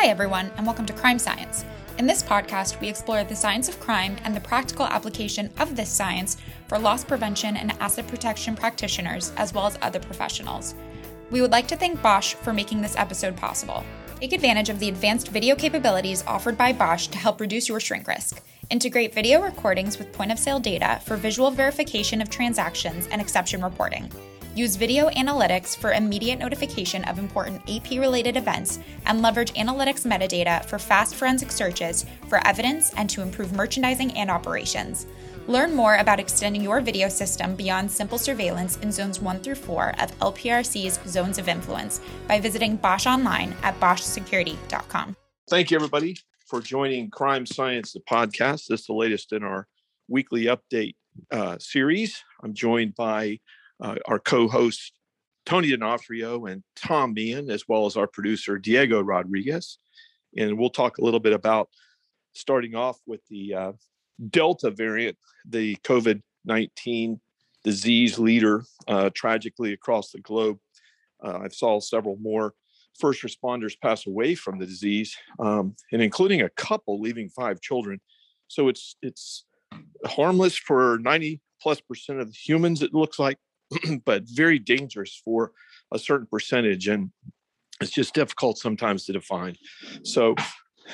Hi, everyone, and welcome to Crime Science. In this podcast, we explore the science of crime and the practical application of this science for loss prevention and asset protection practitioners, as well as other professionals. We would like to thank Bosch for making this episode possible. Take advantage of the advanced video capabilities offered by Bosch to help reduce your shrink risk. Integrate video recordings with point of sale data for visual verification of transactions and exception reporting. Use video analytics for immediate notification of important AP related events and leverage analytics metadata for fast forensic searches for evidence and to improve merchandising and operations. Learn more about extending your video system beyond simple surveillance in zones 1 through 4 of LPRC's Zones of Influence by visiting Bosch online at boschsecurity.com. Thank you, everybody, for joining Crime Science, the podcast. This is the latest in our weekly update uh, series. I'm joined by uh, our co-host Tony D'Onofrio and Tom Meehan, as well as our producer Diego Rodriguez, and we'll talk a little bit about starting off with the uh, Delta variant, the COVID 19 disease leader uh, tragically across the globe. Uh, I saw several more first responders pass away from the disease, um, and including a couple leaving five children. So it's it's harmless for 90 plus percent of humans, it looks like, but very dangerous for a certain percentage. And it's just difficult sometimes to define. So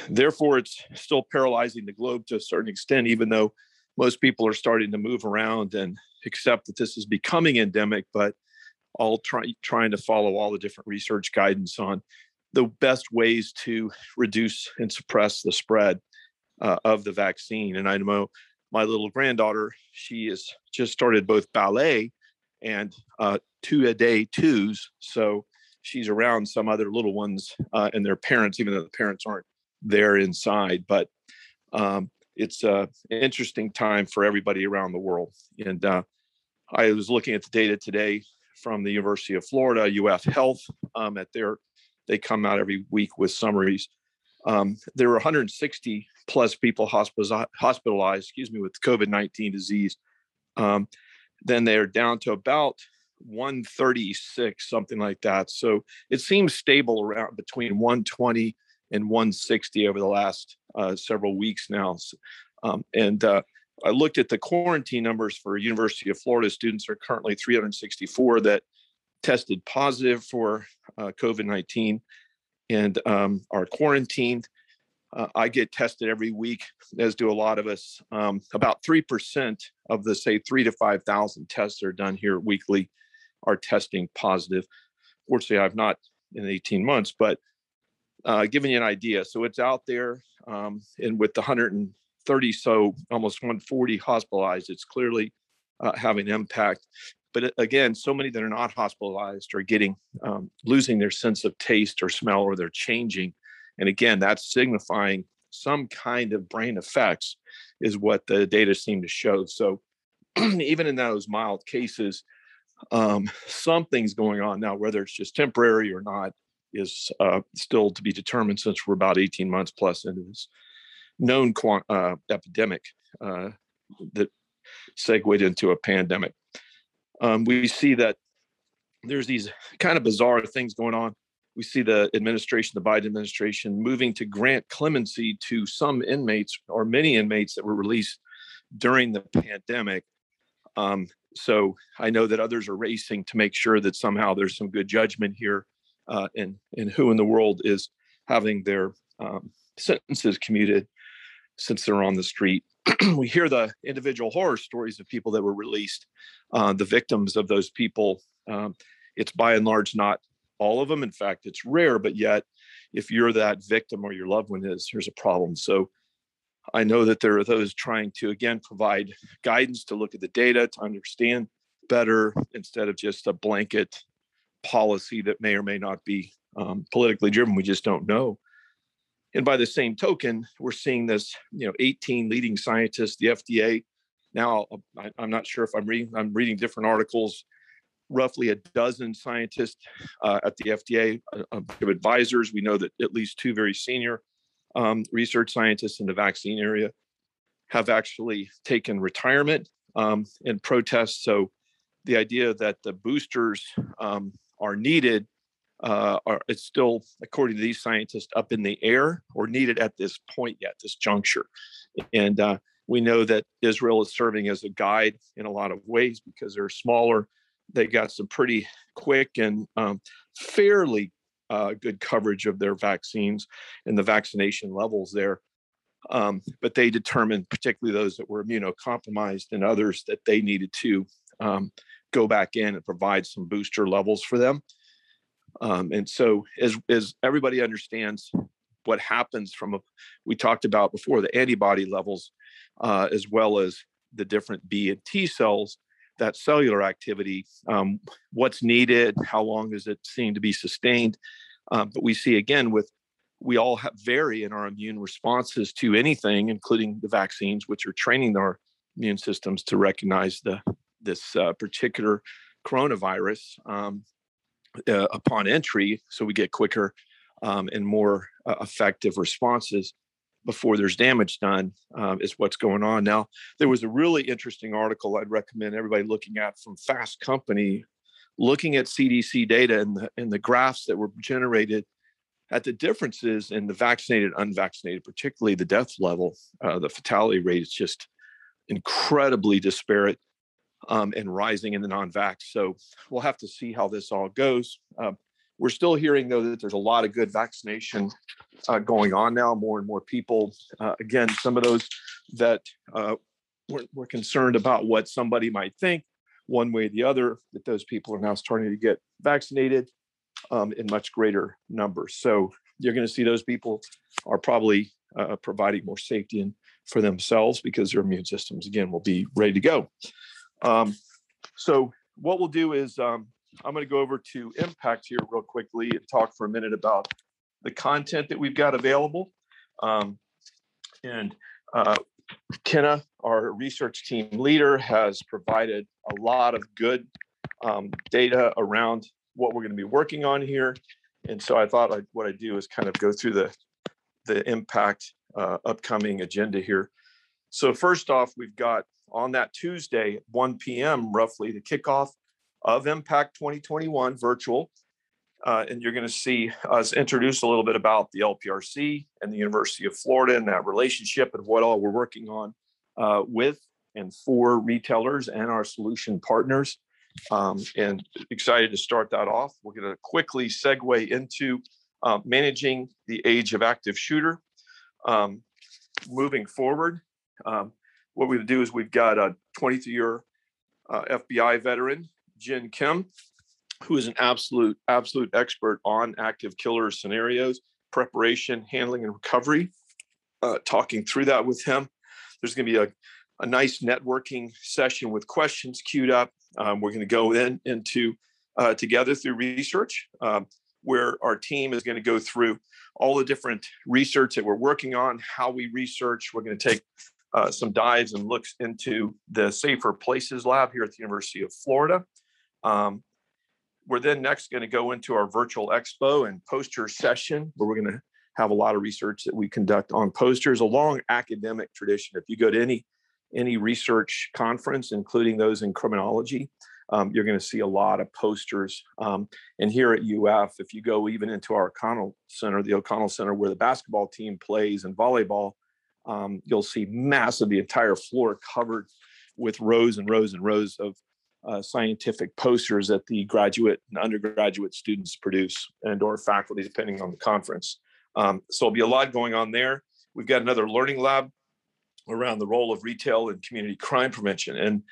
therefore, it's still paralyzing the globe to a certain extent, even though most people are starting to move around and accept that this is becoming endemic, but all try, trying to follow all the different research guidance on the best ways to reduce and suppress the spread uh, of the vaccine. And I know my little granddaughter, she has just started both ballet and uh, two a day twos. So she's around some other little ones uh, and their parents, even though the parents aren't there inside. But um, it's an interesting time for everybody around the world. And uh, I was looking at the data today from the University of Florida, UF Health, um, at their they come out every week with summaries. Um, there were 160 plus people hospitalized, excuse me, with COVID 19 disease. Um, then they're down to about 136, something like that. So it seems stable around between 120 and 160 over the last uh, several weeks now. Um, and uh, I looked at the quarantine numbers for University of Florida students are currently 364 that tested positive for uh, COVID-19 and um, are quarantined. Uh, I get tested every week, as do a lot of us. Um, about 3% of the, say, three to 5,000 tests that are done here weekly are testing positive. Fortunately, I've not in 18 months, but uh, giving you an idea. So it's out there. Um, and with the 130 so, almost 140 hospitalized, it's clearly uh, having impact. But again, so many that are not hospitalized are getting um, losing their sense of taste or smell, or they're changing and again, that's signifying some kind of brain effects, is what the data seem to show. So even in those mild cases, um, something's going on now, whether it's just temporary or not, is uh, still to be determined since we're about 18 months plus into this known uh, epidemic uh, that segued into a pandemic. Um, we see that there's these kind of bizarre things going on we see the administration, the Biden administration, moving to grant clemency to some inmates or many inmates that were released during the pandemic. Um, so I know that others are racing to make sure that somehow there's some good judgment here, uh, and and who in the world is having their um, sentences commuted since they're on the street. we hear the individual horror stories of people that were released, uh, the victims of those people. Um, it's by and large not all of them. In fact, it's rare, but yet, if you're that victim or your loved one is, here's a problem. So I know that there are those trying to, again, provide guidance to look at the data to understand better instead of just a blanket policy that may or may not be um, politically driven. We just don't know. And by the same token, we're seeing this, you know, 18 leading scientists, the FDA. Now, I, am not sure if I'm reading, I'm reading different articles roughly a dozen scientists uh, at the FDA, of advisors. We know that at least two very senior um, research scientists in the vaccine area have actually taken retirement um, in protest. So the idea that the boosters um, are needed uh, are it's still, according to these scientists, up in the air or needed at this point yet, this juncture. And uh, we know that Israel is serving as a guide in a lot of ways because they're smaller. They got some pretty quick and um, fairly uh, good coverage of their vaccines and the vaccination levels there. Um, but they determined, particularly those that were immunocompromised and others, that they needed to um, go back in and provide some booster levels for them. Um, and so, as, as everybody understands what happens from a, we talked about before, the antibody levels, uh, as well as the different B and T cells, that cellular activity, um, what's needed, how long is it seen to be sustained. Um, but we see again with we all have vary in our immune responses to anything, including the vaccines, which are training our immune systems to recognize the this uh, particular coronavirus um, uh, upon entry, so we get quicker um, and more uh, effective responses before there's damage done um, is what's going on now there was a really interesting article i'd recommend everybody looking at from fast company looking at cdc data and the, and the graphs that were generated at the differences in the vaccinated unvaccinated particularly the death level uh, the fatality rate is just incredibly disparate um, and rising in the non-vax. So we'll have to see how this all goes. Uh, we're still hearing though that there's a lot of good vaccination uh, going on now. More and more people. Uh, again, some of those that uh, were, were concerned about what somebody might think, one way or the other, that those people are now starting to get vaccinated um, in much greater numbers. So you're going to see those people are probably uh, providing more safety and for themselves because their immune systems again will be ready to go. Um, so what we'll do is um, I'm going to go over to Impact here real quickly and talk for a minute about the content that we've got available. Um, and uh, Kenna, our research team leader, has provided a lot of good um, data around what we're going to be working on here. And so I thought what I'd, what I do is kind of go through the the impact uh, upcoming agenda here. So first off, we've got on that Tuesday, 1 p.m., roughly, the kickoff of Impact 2021 virtual. Uh, and you're going to see us introduce a little bit about the LPRC and the University of Florida and that relationship and what all we're working on uh, with and for retailers and our solution partners. Um, and excited to start that off. We're going to quickly segue into uh, managing the age of active shooter. Um, moving forward, um, what we do is we've got a 23 year uh, FBI veteran, Jin Kim, who is an absolute, absolute expert on active killer scenarios, preparation, handling, and recovery. Uh, talking through that with him. There's going to be a, a nice networking session with questions queued up. Um, we're going to go in into uh, together through research, um, where our team is going to go through all the different research that we're working on, how we research. We're going to take uh, some dives and looks into the Safer Places Lab here at the University of Florida. Um, we're then next going to go into our virtual expo and poster session where we're going to have a lot of research that we conduct on posters, a long academic tradition. If you go to any any research conference, including those in criminology, um, you're going to see a lot of posters. Um, and here at UF, if you go even into our O'Connell Center, the O'Connell Center where the basketball team plays and volleyball, um, you'll see massive, the entire floor covered with rows and rows and rows of uh, scientific posters that the graduate and undergraduate students produce and or faculty, depending on the conference. Um, so there'll be a lot going on there. We've got another learning lab around the role of retail and community crime prevention. And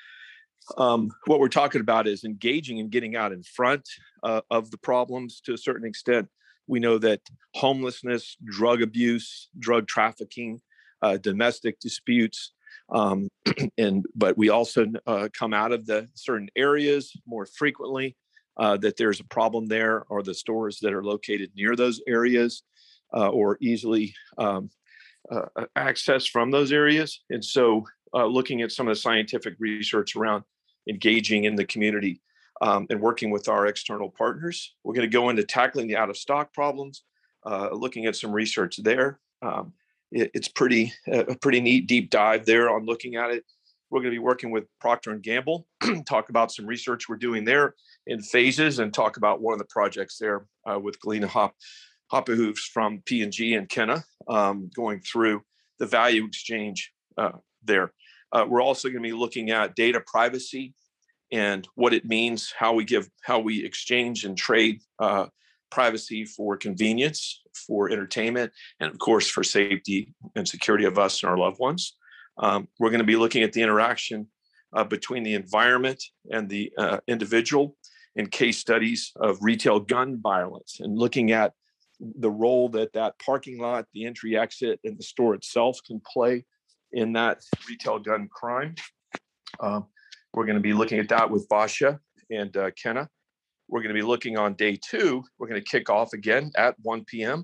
um, what we're talking about is engaging and getting out in front uh, of the problems to a certain extent. We know that homelessness, drug abuse, drug trafficking, uh, domestic disputes. Um, and but we also uh, come out of the certain areas more frequently uh, that there's a problem there, or the stores that are located near those areas uh, or easily um, uh, accessed from those areas. And so, uh, looking at some of the scientific research around engaging in the community um, and working with our external partners, we're going to go into tackling the out of stock problems, looking at some research there. Um, it's pretty a pretty neat deep dive there on looking at it. We're going to be working with Procter and Gamble, talk about some research we're doing there, in phases and talk about one of the projects there uh, with Galina Hop, Hoppehoofs from P&G and Kenna um, going through the value exchange uh, there. Uh, we're also going to be looking at data privacy and what it means, how we give, how we exchange and trade uh, privacy for convenience, for entertainment, and of course for safety and security of us and our loved ones. Um, we're going to be looking at the interaction uh, between the environment and the uh, individual in case studies of retail gun violence and looking at the role that that parking lot, the entry exit, and the store itself can play in that retail gun crime. Um, we're going to be looking at that with Basha and uh, Kenna. We're going to be looking on day two. We're going to kick off again at 1 p.m.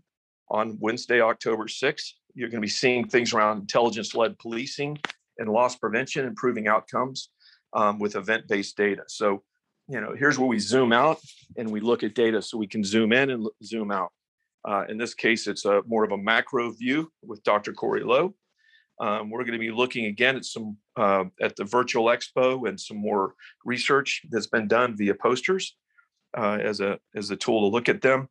on Wednesday, October 6th. You're going to be seeing things around intelligence led policing and loss prevention, improving outcomes um, with event based data. So, you know, here's where we zoom out and we look at data so we can zoom in and zoom out. Uh, in this case, it's a more of a macro view with Dr. Corey Lowe. Um, we're going to be looking again at some uh, at the virtual expo and some more research that's been done via posters uh, as a as a tool to look at them.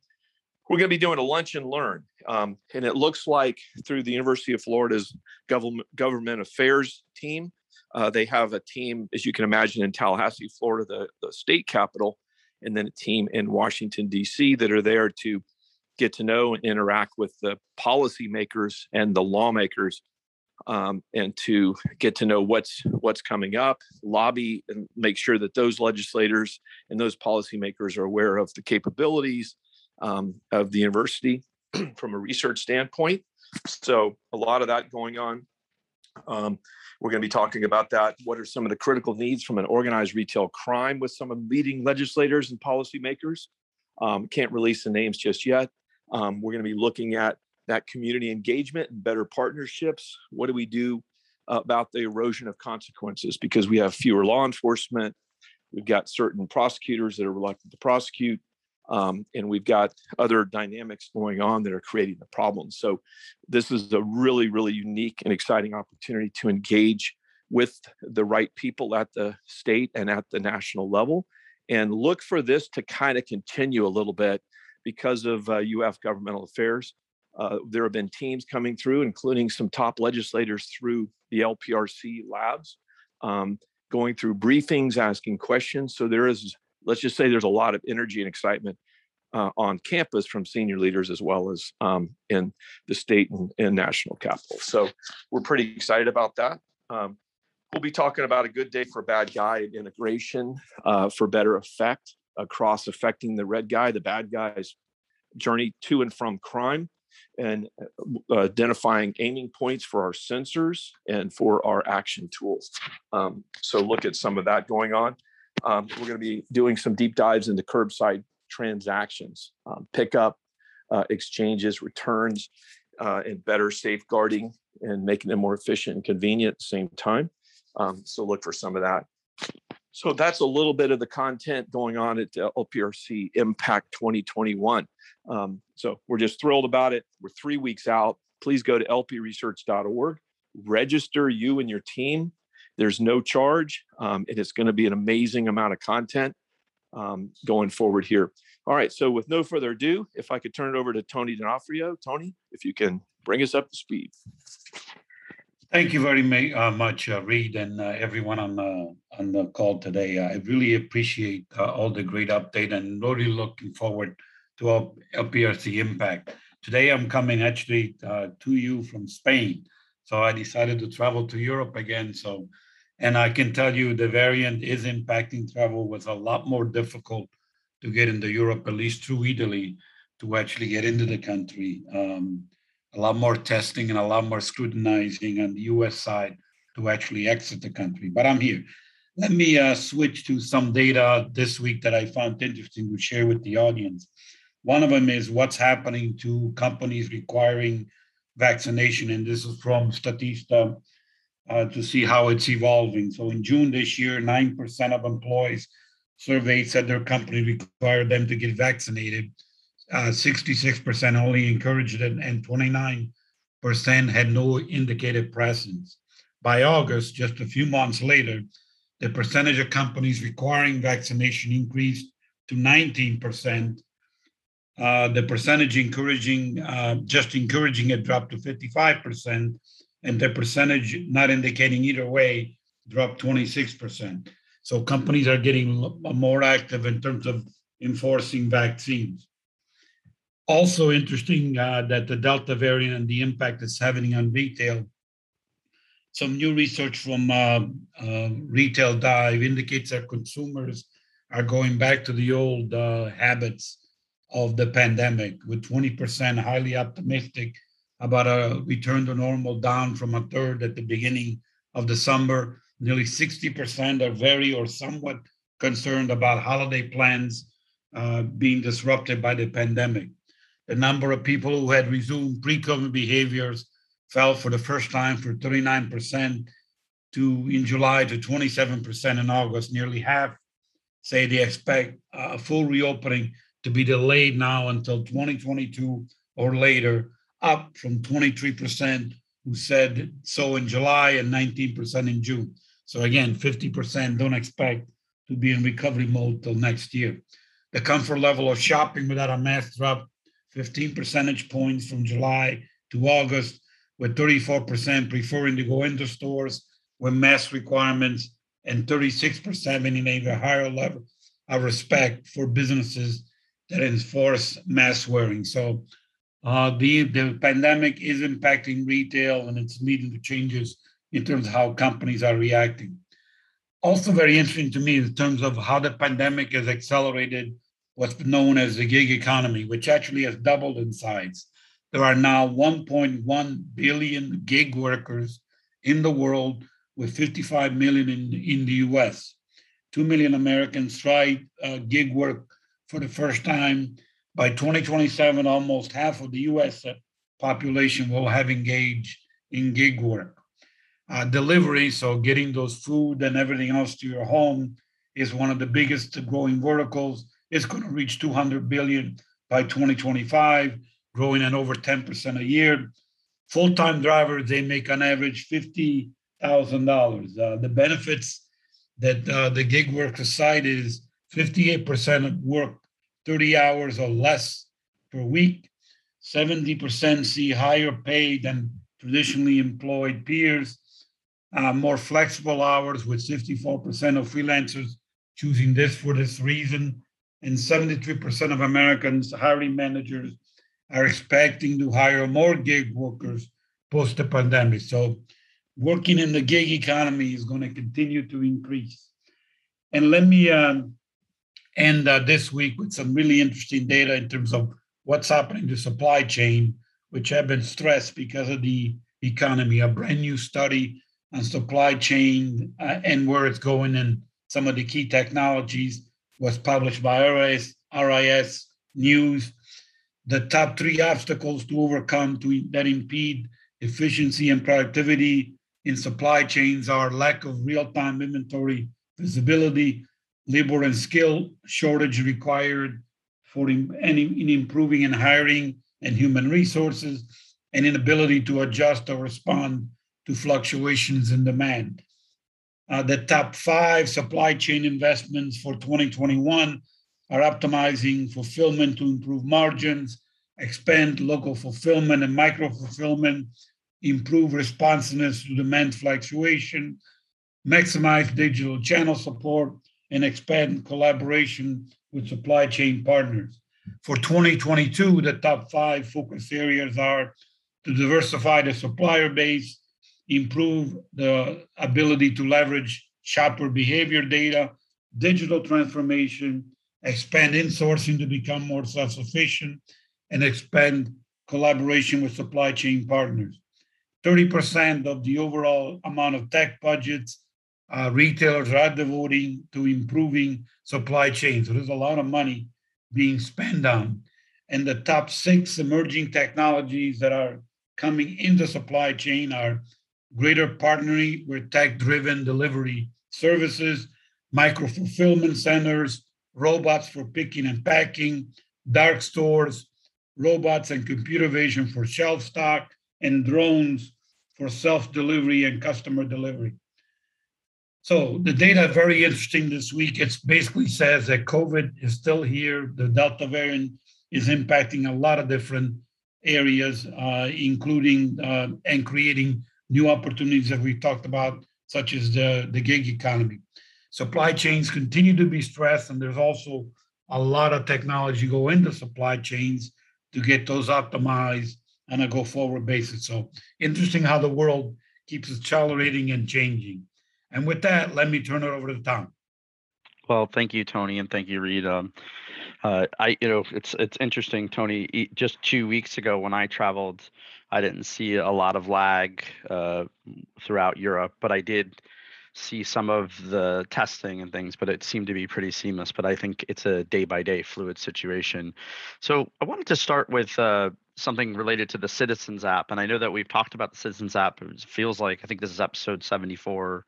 We're going to be doing a lunch and learn, um, and it looks like through the University of Florida's government government affairs team, uh, they have a team, as you can imagine, in Tallahassee, Florida, the, the state capital, and then a team in Washington D.C. that are there to get to know and interact with the policymakers and the lawmakers um, and to get to know what's what's coming up, lobby and make sure that those legislators and those policymakers are aware of the capabilities um, of the university from a research standpoint. So a lot of that going on. Um, we're going to be talking about that. What are some of the critical needs from an organized retail crime with some of the leading legislators and policymakers? Um, can't release the names just yet. Um, we're going to be looking at that community engagement and better partnerships. What do we do about the erosion of consequences? Because we have fewer law enforcement, we've got certain prosecutors that are reluctant to prosecute, um, and we've got other dynamics going on that are creating the problems. So, this is a really, really unique and exciting opportunity to engage with the right people at the state and at the national level and look for this to kind of continue a little bit because of uh, UF governmental affairs. Uh, there have been teams coming through, including some top legislators through the LPRC labs, um, going through briefings, asking questions. So there is, let's just say, there's a lot of energy and excitement uh, on campus from senior leaders as well as um, in the state and, and, national capital. So we're pretty excited about that. Um, we'll be talking about a good day for bad guy integration uh, for better effect across affecting the red guy, the bad guy's journey to and from crime and uh, identifying aiming points for our sensors and for our action tools. Um, so look at some of that going on. Um, we're going to be doing some deep dives into curbside transactions, um, pickup, uh, exchanges, returns, uh, and better safeguarding and making them more efficient and convenient at the same time. Um, so look for some of that. So that's a little bit of the content going on at LPRC Impact 2021. Um, so we're just thrilled about it. We're three weeks out. Please go to lpresearch.org, register you and your team. There's no charge, um, and it's going to be an amazing amount of content um, going forward here. All right. So with no further ado, if I could turn it over to Tony D'Onofrio. Tony, if you can bring us up to speed. Thank you very uh, much, uh, Reed, and uh, everyone on the on the call today. I really appreciate uh, all the great update, and really looking forward to our LPRC impact. Today, I'm coming actually uh, to you from Spain, so I decided to travel to Europe again. So, and I can tell you, the variant is impacting travel. Was a lot more difficult to get into Europe, at least through Italy, to actually get into the country. Um, a lot more testing and a lot more scrutinizing on the US side to actually exit the country. But I'm here. Let me uh, switch to some data this week that I found interesting to share with the audience. One of them is what's happening to companies requiring vaccination, and this is from Statista uh, to see how it's evolving. So in June this year, 9% of employees surveyed said their company required them to get vaccinated uh, 66% only encouraged it, and 29% had no indicated presence. By August, just a few months later, the percentage of companies requiring vaccination increased to 19%. Uh, the percentage encouraging, uh, just encouraging it dropped to 55%, and the percentage not indicating either way dropped 26%. So companies are getting more active in terms of enforcing vaccines. Also interesting uh, that the Delta variant and the impact it's having on retail. Some new research from uh, uh, Retail Dive indicates that consumers are going back to the old uh, habits of the pandemic, with 20% highly optimistic about a return to normal, down from a third at the beginning of December. Nearly 60% are very or somewhat concerned about holiday plans uh, being disrupted by the pandemic. The number of people who had resumed pre COVID behaviors fell for the first time for 39% to in July to 27% in August. Nearly half say they expect a full reopening to be delayed now until 2022 or later, up from 23% who said so in July and 19% in June. So again, 50% don't expect to be in recovery mode till next year. The comfort level of shopping without a mask dropped 15 percentage points from July to August, with 34% preferring to go into stores with mask requirements and 36% having a higher level of respect for businesses that enforce mask wearing. So uh, the, the pandemic is impacting retail and it's leading to changes in terms of how companies are reacting. Also, very interesting to me in terms of how the pandemic has accelerated what's known as the gig economy, which actually has doubled in size. There are now 1.1 billion gig workers in the world, with 55 million in, in the US. 2 million Americans tried uh, gig work for the first time. By 2027, almost half of the US population will have engaged in gig work. Uh, delivery, so getting those food and everything else to your home, is one of the biggest growing verticals. It's going to reach 200 billion by 2025, growing at over 10% a year. Full-time drivers, they make on average $50,000. Uh, the benefits that uh, the gig worker side is 58% work 30 hours or less per week. 70% see higher pay than traditionally employed peers uh, more flexible hours, with 54% of freelancers choosing this for this reason. And 73% of Americans, hiring managers, are expecting to hire more gig workers post the pandemic. So, working in the gig economy is going to continue to increase. And let me um, end uh, this week with some really interesting data in terms of what's happening to supply chain, which have been stressed because of the economy. A brand new study on supply chain uh, and where it's going and some of the key technologies was published by RIS, RIS News. The top three obstacles to overcome to, that impede efficiency and productivity in supply chains are lack of real-time inventory visibility, labor and skill shortage required for in, in improving and hiring and human resources, and inability to adjust or respond to fluctuations in demand. Uh, the top five supply chain investments for 2021 are optimizing fulfillment to improve margins, expand local fulfillment and micro fulfillment, improve responsiveness to demand fluctuation, maximize digital channel support, and expand collaboration with supply chain partners. For 2022, the top five focus areas are to diversify the supplier base, improve the ability to leverage shopper behavior data, digital transformation, expand insourcing to become more self sufficient, and expand collaboration with supply chain partners. 30% of the overall amount of tech budgets uh, retailers are devoting to improving supply chains. So there's a lot of money being spent on. And the top six emerging technologies that are coming into supply chain are greater partnering with tech-driven delivery services, micro fulfillment centers, robots for picking and packing, dark stores, robots and computer vision for shelf stock, and drones for self-delivery and customer delivery. So the data very interesting this week. It basically says that COVID is still here. The Delta variant is impacting a lot of different areas, uh, including uh, and creating new opportunities that we've talked about, such as the, the gig economy. Supply chains continue to be stressed, and there's also a lot of technology go into supply chains to get those optimized on a go forward basis. So interesting how the world keeps accelerating and changing. And with that, let me turn it over to Tom. Well, thank you, Tony, and thank you, Reed. Um, uh, I, you know, it's it's interesting, Tony. Just two weeks ago, when I traveled, I didn't see a lot of lag uh, throughout Europe, but I did see some of the testing and things, but it seemed to be pretty seamless. But I think it's a day by day fluid situation. So I wanted to start with uh, something related to the Citizens app, and I know that we've talked about the Citizens app. It feels like I think this is episode seventy four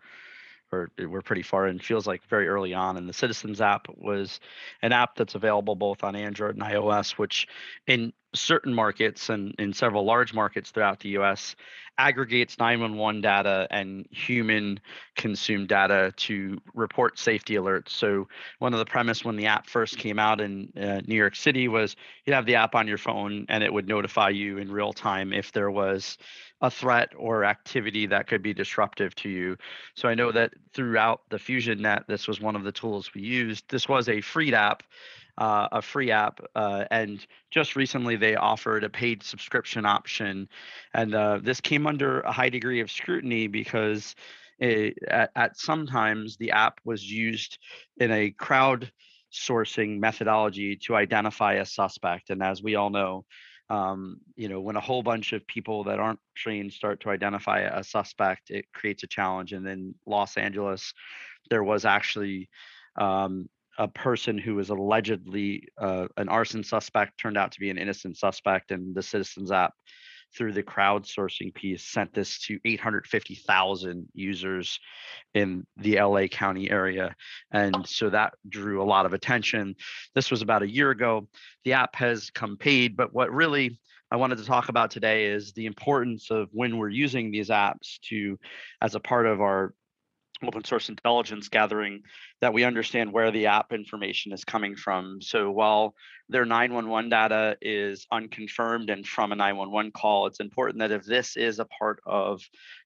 or we're pretty far in feels like very early on and the citizens app was an app that's available both on android and ios which in certain markets and in several large markets throughout the us aggregates 911 data and human consumed data to report safety alerts. So one of the premise when the app first came out in uh, new york city was you'd have the app on your phone and it would notify you in real time if there was a threat or activity that could be disruptive to you. So I know that throughout the Fusion Net, this was one of the tools we used. This was a free app, uh, a free app, uh, and just recently they offered a paid subscription option, and uh, this came under a high degree of scrutiny because it, at, at sometimes the app was used in a crowd sourcing methodology to identify a suspect, and as we all know um, you know, when a whole bunch of people that aren't trained start to identify a suspect, it creates a challenge. And then Los Angeles, there was actually um, a person who was allegedly uh, an arson suspect turned out to be an innocent suspect, and the Citizens app through the crowdsourcing piece sent this to 850,000 users in the LA County area. And so that drew a lot of attention. This was about a year ago. The app has come paid, but what really I wanted to talk about today is the importance of when we're using these apps to, as a part of our open source intelligence gathering that we understand where the app information is coming from. So while their 911 data is unconfirmed and from a 911 call, it's important that if this is a part of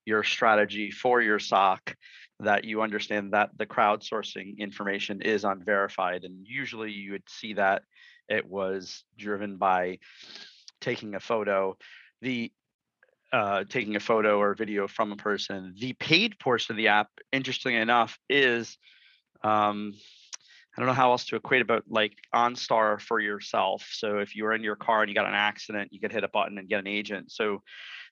your strategy for your SOC, that you understand that the crowdsourcing information is unverified. And usually you would see that it was driven by taking a photo. The uh, taking a photo or video from a person. The paid portion of the app, interestingly enough, is um, I don't know how else to equate about like OnStar for yourself. So if you're in your car and you got an accident, you could hit a button and get an agent. So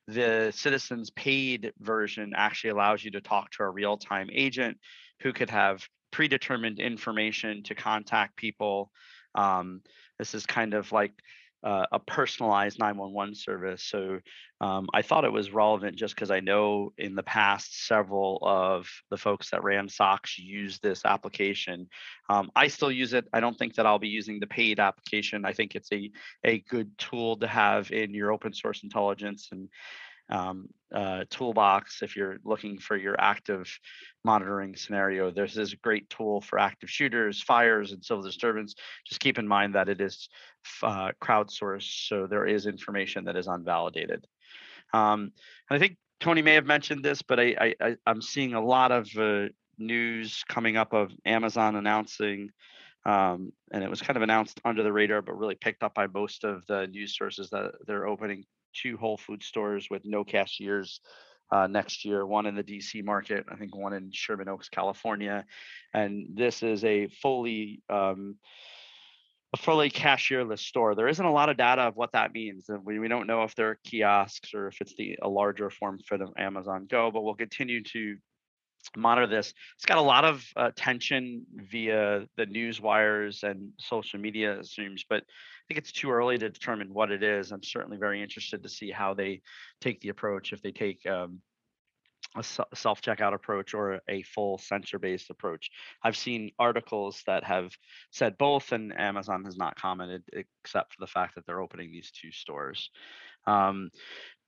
the Citizens paid version actually allows you to talk to a real-time agent who could have predetermined information to contact people. Um, this is kind of like uh, a personalized 911 service. So um, I thought it was relevant just because I know in the past several of the folks that ran SOCs use this application. Um, I still use it. I don't think that I'll be using the paid application. I think it's a a good tool to have in your open source intelligence and um, uh, toolbox if you're looking for your active monitoring scenario. This is a great tool for active shooters, fires, and civil disturbance. Just keep in mind that it is uh, crowdsourced, so there is information that is unvalidated. Um, and I think Tony may have mentioned this, but I, I, am seeing a lot of uh, news coming up of Amazon announcing, um, and it was kind of announced under the radar, but really picked up by most of the news sources that they're opening two Whole Food stores with no cashiers uh, next year, one in the DC market, I think one in Sherman Oaks, California. And this is a fully um, a fully cashierless store. There isn't a lot of data of what that means. We, we don't know if they're kiosks or if it's the a larger form fit of Amazon Go, but we'll continue to monitor this. It's got a lot of attention via the news wires and social media streams, but I think it's too early to determine what it is. I'm certainly very interested to see how they take the approach, if they take um, a self checkout approach or a full sensor based approach. I've seen articles that have said both, and Amazon has not commented except for the fact that they're opening these two stores. Um,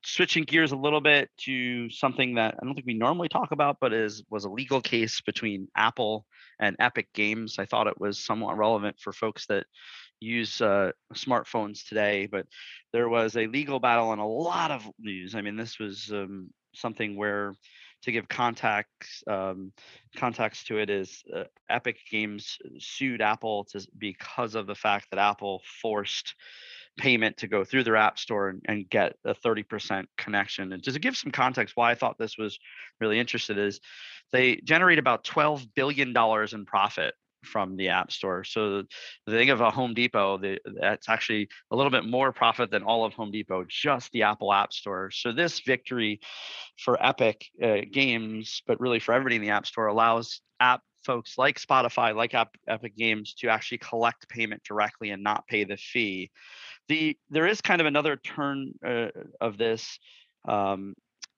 switching gears a little bit to something that I don't think we normally talk about, but is was a legal case between Apple and Epic Games. I thought it was somewhat relevant for folks that use uh, smartphones today, but there was a legal battle and a lot of news. I mean, this was um, something where to give context um, context to it is uh, Epic Games sued Apple to, because of the fact that Apple forced payment to go through their app store and, and get a 30% connection. And just to give some context why I thought this was really interesting is they generate about $12 billion in profit from the app store. So the thing of a Home Depot, the, that's actually a little bit more profit than all of Home Depot, just the Apple App Store. So this victory for Epic uh, Games, but really for everybody in the App Store, allows app folks like Spotify, like Epic Games, to actually collect payment directly and not pay the fee. The there is kind of another turn uh, of this. Um,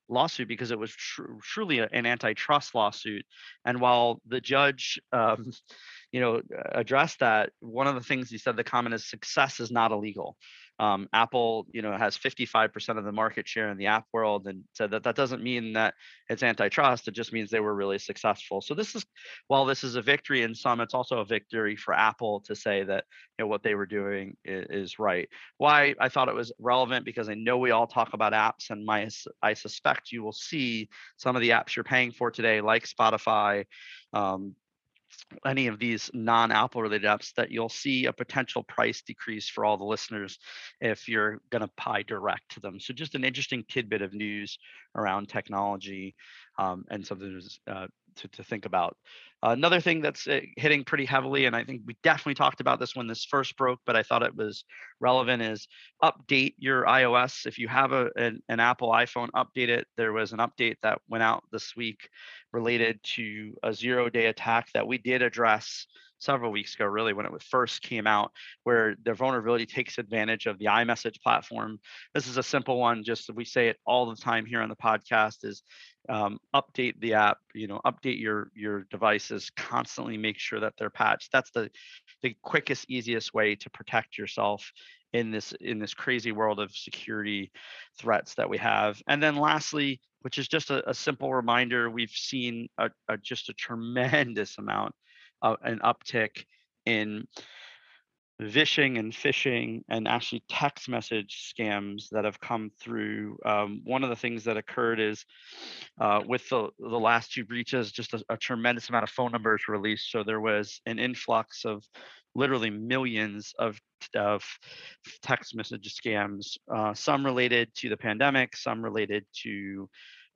lawsuit because it was tr- truly an antitrust lawsuit. And while the judge um, you know, address that, one of the things he said the comment is success is not illegal. Um, Apple, you know, has 55% of the market share in the app world, and said that that doesn't mean that it's antitrust. It just means they were really successful. So this is, while this is a victory in some, it's also a victory for Apple to say that you know what they were doing is, is right. Why I thought it was relevant because I know we all talk about apps, and my I suspect you will see some of the apps you're paying for today, like Spotify, um, any of these non-Apple related apps that you'll see a potential price decrease for all the listeners if you're going to buy direct to them. So just an interesting tidbit of news around technology um, and something uh, to, to think about. Another thing that's uh, hitting pretty heavily, and I think we definitely talked about this when this first broke, but I thought it was relevant, is update your iOS. If you have a, an, an Apple iPhone, update it. There was an update that went out this week related to a zero day attack that we did address several weeks ago, really, when it first came out, where the vulnerability takes advantage of the iMessage platform. This is a simple one, just we say it all the time here on the podcast is um, update the app you know update your your devices constantly make sure that they're patched. That's the the quickest easiest way to protect yourself in this in this crazy world of security threats that we have. And then lastly which is just a, a simple reminder we've seen a, a, just a tremendous amount of an uptick in vishing and phishing and actually text message scams that have come through. Um, one of the things that occurred is uh, with the, the last two breaches, just a, a, tremendous amount of phone numbers released. So there was an influx of literally millions of, of text message scams, uh, some related to the pandemic, some related to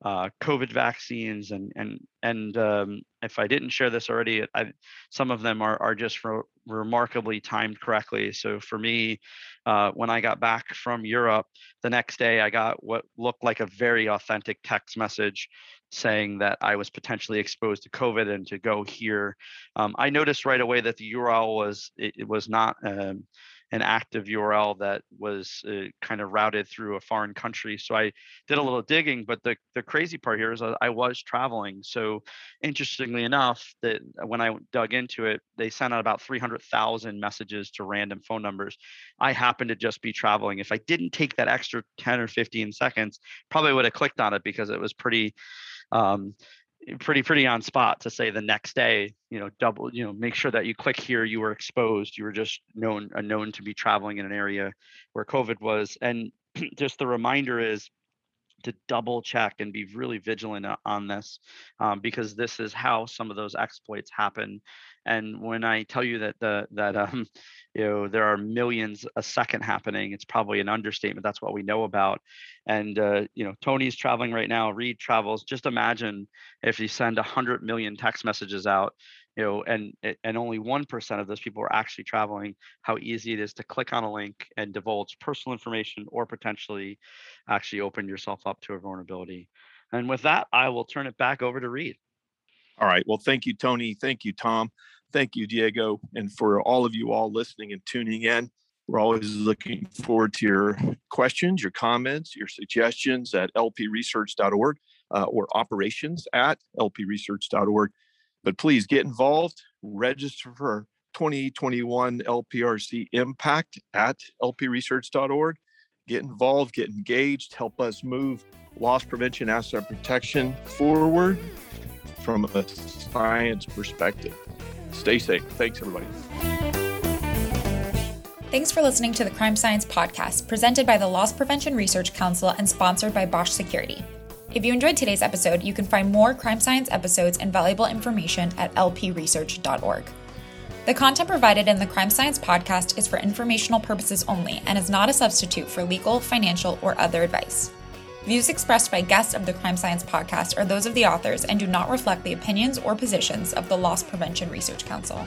uh, COVID vaccines, and and and um, if I didn't share this already, I, some of them are are just re- remarkably timed correctly. So for me, uh, when I got back from Europe, the next day I got what looked like a very authentic text message saying that I was potentially exposed to COVID and to go here. Um, I noticed right away that the URL was it, it was not. Um, an active URL that was uh, kind of routed through a foreign country. So I did a little digging, but the, the crazy part here is I was traveling. So interestingly enough, that when I dug into it, they sent out about 300,000 messages to random phone numbers. I happened to just be traveling. If I didn't take that extra 10 or 15 seconds, probably would have clicked on it because it was pretty um, pretty pretty on spot to say the next day you know double you know make sure that you click here you were exposed you were just known uh, known to be traveling in an area where covid was. And just the reminder is to double check and be really vigilant on this um, because this is how some of those exploits happen. And when i tell you that the that um, you know there are millions a second happening it's probably an understatement that's what we know about. And uh, you know tony's traveling right now reed travels just imagine if you send 100 million text messages out you know and and only 1% of those people are actually traveling how easy it is to click on a link and divulge personal information or potentially actually open yourself up to a vulnerability. And with that i will turn it back over to reed. All right. Well thank you tony. Thank you tom. Thank you, Diego, and for all of you all listening and tuning in. We're always looking forward to your questions, your comments, your suggestions at lpresearch.org uh, or operations at lpresearch.org. But please get involved, register for 2021 LPRC Impact at lpresearch.org, get involved, get engaged, help us move loss prevention, asset protection forward from a science perspective. Stay safe. Thanks, everybody. Thanks for listening to the Crime Science Podcast, presented by the Loss Prevention Research Council and sponsored by Bosch Security. If you enjoyed today's episode, you can find more crime science episodes and valuable information at lpresearch.org. The content provided in the Crime Science Podcast is for informational purposes only and is not a substitute for legal, financial, or other advice. Views expressed by guests of the Crime Science Podcast are those of the authors and do not reflect the opinions or positions of the Loss Prevention Research Council.